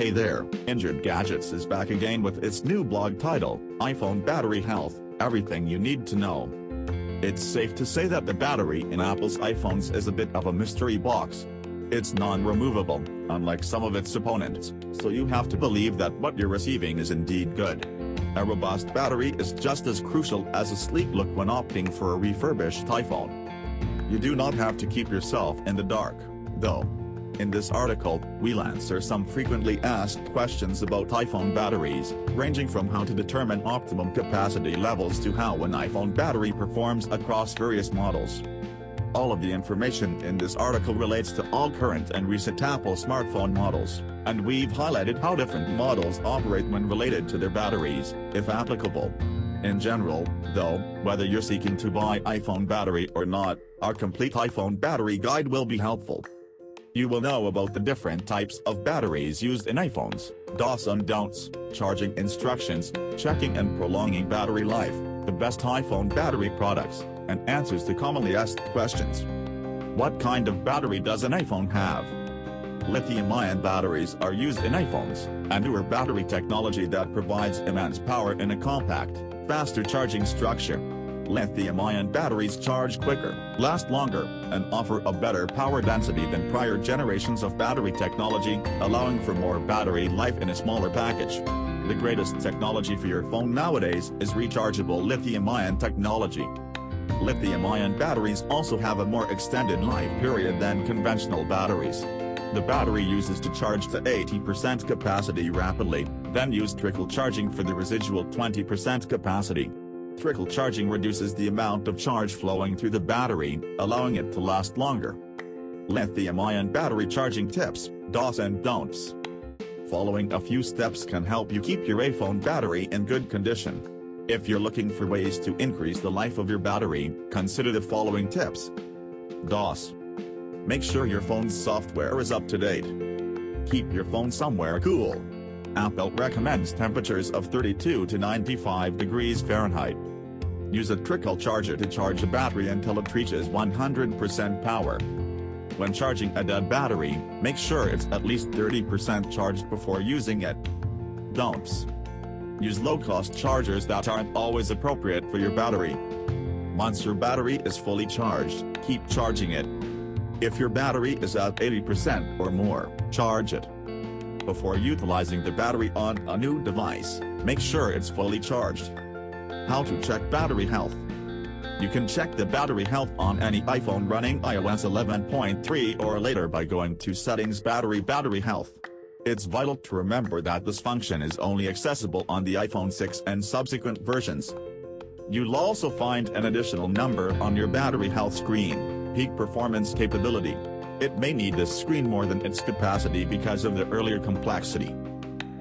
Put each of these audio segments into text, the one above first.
Hey there, Injured Gadgets is back again with its new blog title, iPhone Battery Health, Everything You Need to Know. It's safe to say that the battery in Apple's iPhones is a bit of a mystery box. It's non-removable, unlike some of its opponents, so you have to believe that what you're receiving is indeed good. A robust battery is just as crucial as a sleek look when opting for a refurbished iPhone. You do not have to keep yourself in the dark, though. In this article, we'll answer some frequently asked questions about iPhone batteries, ranging from how to determine optimum capacity levels to how an iPhone battery performs across various models. All of the information in this article relates to all current and recent Apple smartphone models, and we've highlighted how different models operate when related to their batteries, if applicable. In general, though, whether you're seeking to buy iPhone battery or not, our complete iPhone battery guide will be helpful. You will know about the different types of batteries used in iPhones, do's and don'ts, charging instructions, checking and prolonging battery life, the best iPhone battery products, and answers to commonly asked questions. What kind of battery does an iPhone have? Lithium-ion batteries are used in iPhones, a newer battery technology that provides immense power in a compact, faster charging structure. Lithium-ion batteries charge quicker, last longer, and offer a better power density than prior generations of battery technology, allowing for more battery life in a smaller package. The greatest technology for your phone nowadays is rechargeable lithium-ion technology. Lithium-ion batteries also have a more extended life period than conventional batteries. The battery uses to charge to 80% capacity rapidly, then use trickle charging for the residual 20% capacity. Trickle charging reduces the amount of charge flowing through the battery, allowing it to last longer. Lithium-ion battery charging tips, do's and don'ts. Following a few steps can help you keep your iPhone battery in good condition. If you're looking for ways to increase the life of your battery, consider the following tips. DOS. Make sure your phone's software is up to date. Keep your phone somewhere cool. Apple recommends temperatures of 32 to 95 degrees Fahrenheit. Use a trickle charger to charge a battery until it reaches 100% power. When charging a dead battery, make sure it's at least 30% charged before using it. Dumps. Use low-cost chargers that aren't always appropriate for your battery. Once your battery is fully charged, keep charging it. If your battery is at 80% or more, charge it. Before utilizing the battery on a new device, make sure it's fully charged. How to check battery health. You can check the battery health on any iPhone running iOS 11.3 or later by going to Settings Battery Battery Health. It's vital to remember that this function is only accessible on the iPhone 6 and subsequent versions. You'll also find an additional number on your battery health screen, peak performance capability. It may need this screen more than its capacity because of the earlier complexity.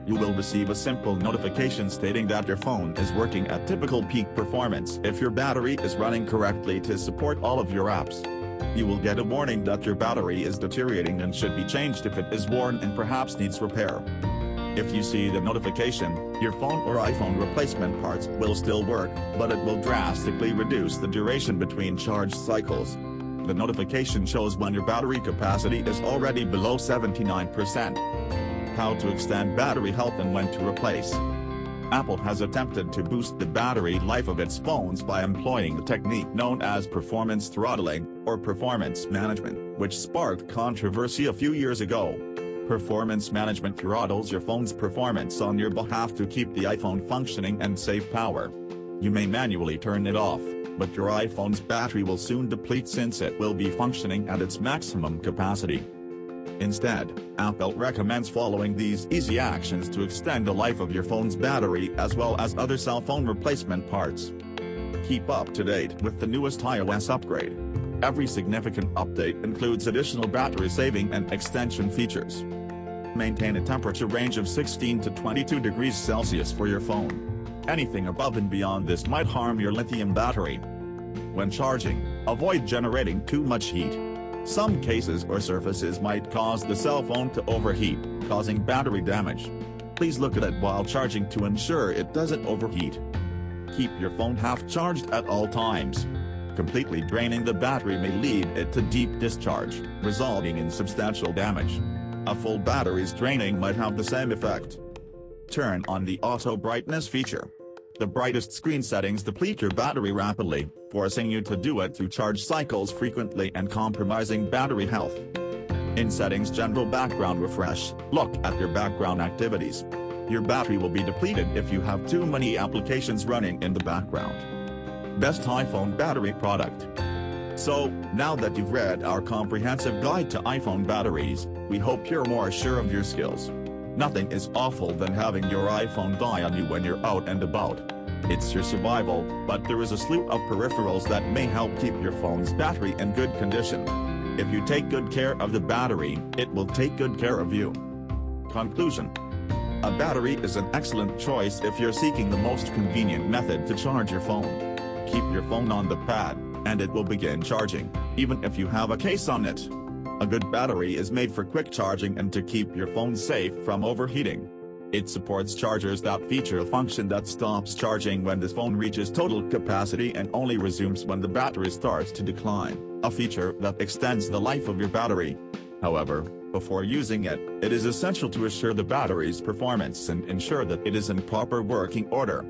You will receive a simple notification stating that your phone is working at typical peak performance if your battery is running correctly to support all of your apps. You will get a warning that your battery is deteriorating and should be changed if it is worn and perhaps needs repair. If you see the notification, your phone or iPhone replacement parts will still work, but it will drastically reduce the duration between charge cycles. The notification shows when your battery capacity is already below 79%. How to extend battery health and when to replace. Apple has attempted to boost the battery life of its phones by employing the technique known as performance throttling, or performance management, which sparked controversy a few years ago. Performance management throttles your phone's performance on your behalf to keep the iPhone functioning and save power. You may manually turn it off, but your iPhone's battery will soon deplete since it will be functioning at its maximum capacity. Instead, Apple recommends following these easy actions to extend the life of your phone's battery as well as other cell phone replacement parts. Keep up to date with the newest iOS upgrade. Every significant update includes additional battery saving and extension features. Maintain a temperature range of 16 to 22 degrees Celsius for your phone. Anything above and beyond this might harm your lithium battery. When charging, avoid generating too much heat. Some cases or surfaces might cause the cell phone to overheat, causing battery damage. Please look at it while charging to ensure it doesn't overheat. Keep your phone half charged at all times. Completely draining the battery may lead it to deep discharge, resulting in substantial damage. A full battery's draining might have the same effect. Turn on the auto brightness feature. The brightest screen settings deplete your battery rapidly, forcing you to do it through charge cycles frequently and compromising battery health. In Settings General Background Refresh, look at your background activities. Your battery will be depleted if you have too many applications running in the background. Best iPhone battery product. So, now that you've read our comprehensive guide to iPhone batteries, we hope you're more sure of your skills. Nothing is awful than having your iPhone die on you when you're out and about. It's your survival, but there is a slew of peripherals that may help keep your phone's battery in good condition. If you take good care of the battery, it will take good care of you. Conclusion A battery is an excellent choice if you're seeking the most convenient method to charge your phone. Keep your phone on the pad, and it will begin charging, even if you have a case on it. A good battery is made for quick charging and to keep your phone safe from overheating. It supports chargers that feature a function that stops charging when the phone reaches total capacity and only resumes when the battery starts to decline, a feature that extends the life of your battery. However, before using it, it is essential to assure the battery's performance and ensure that it is in proper working order.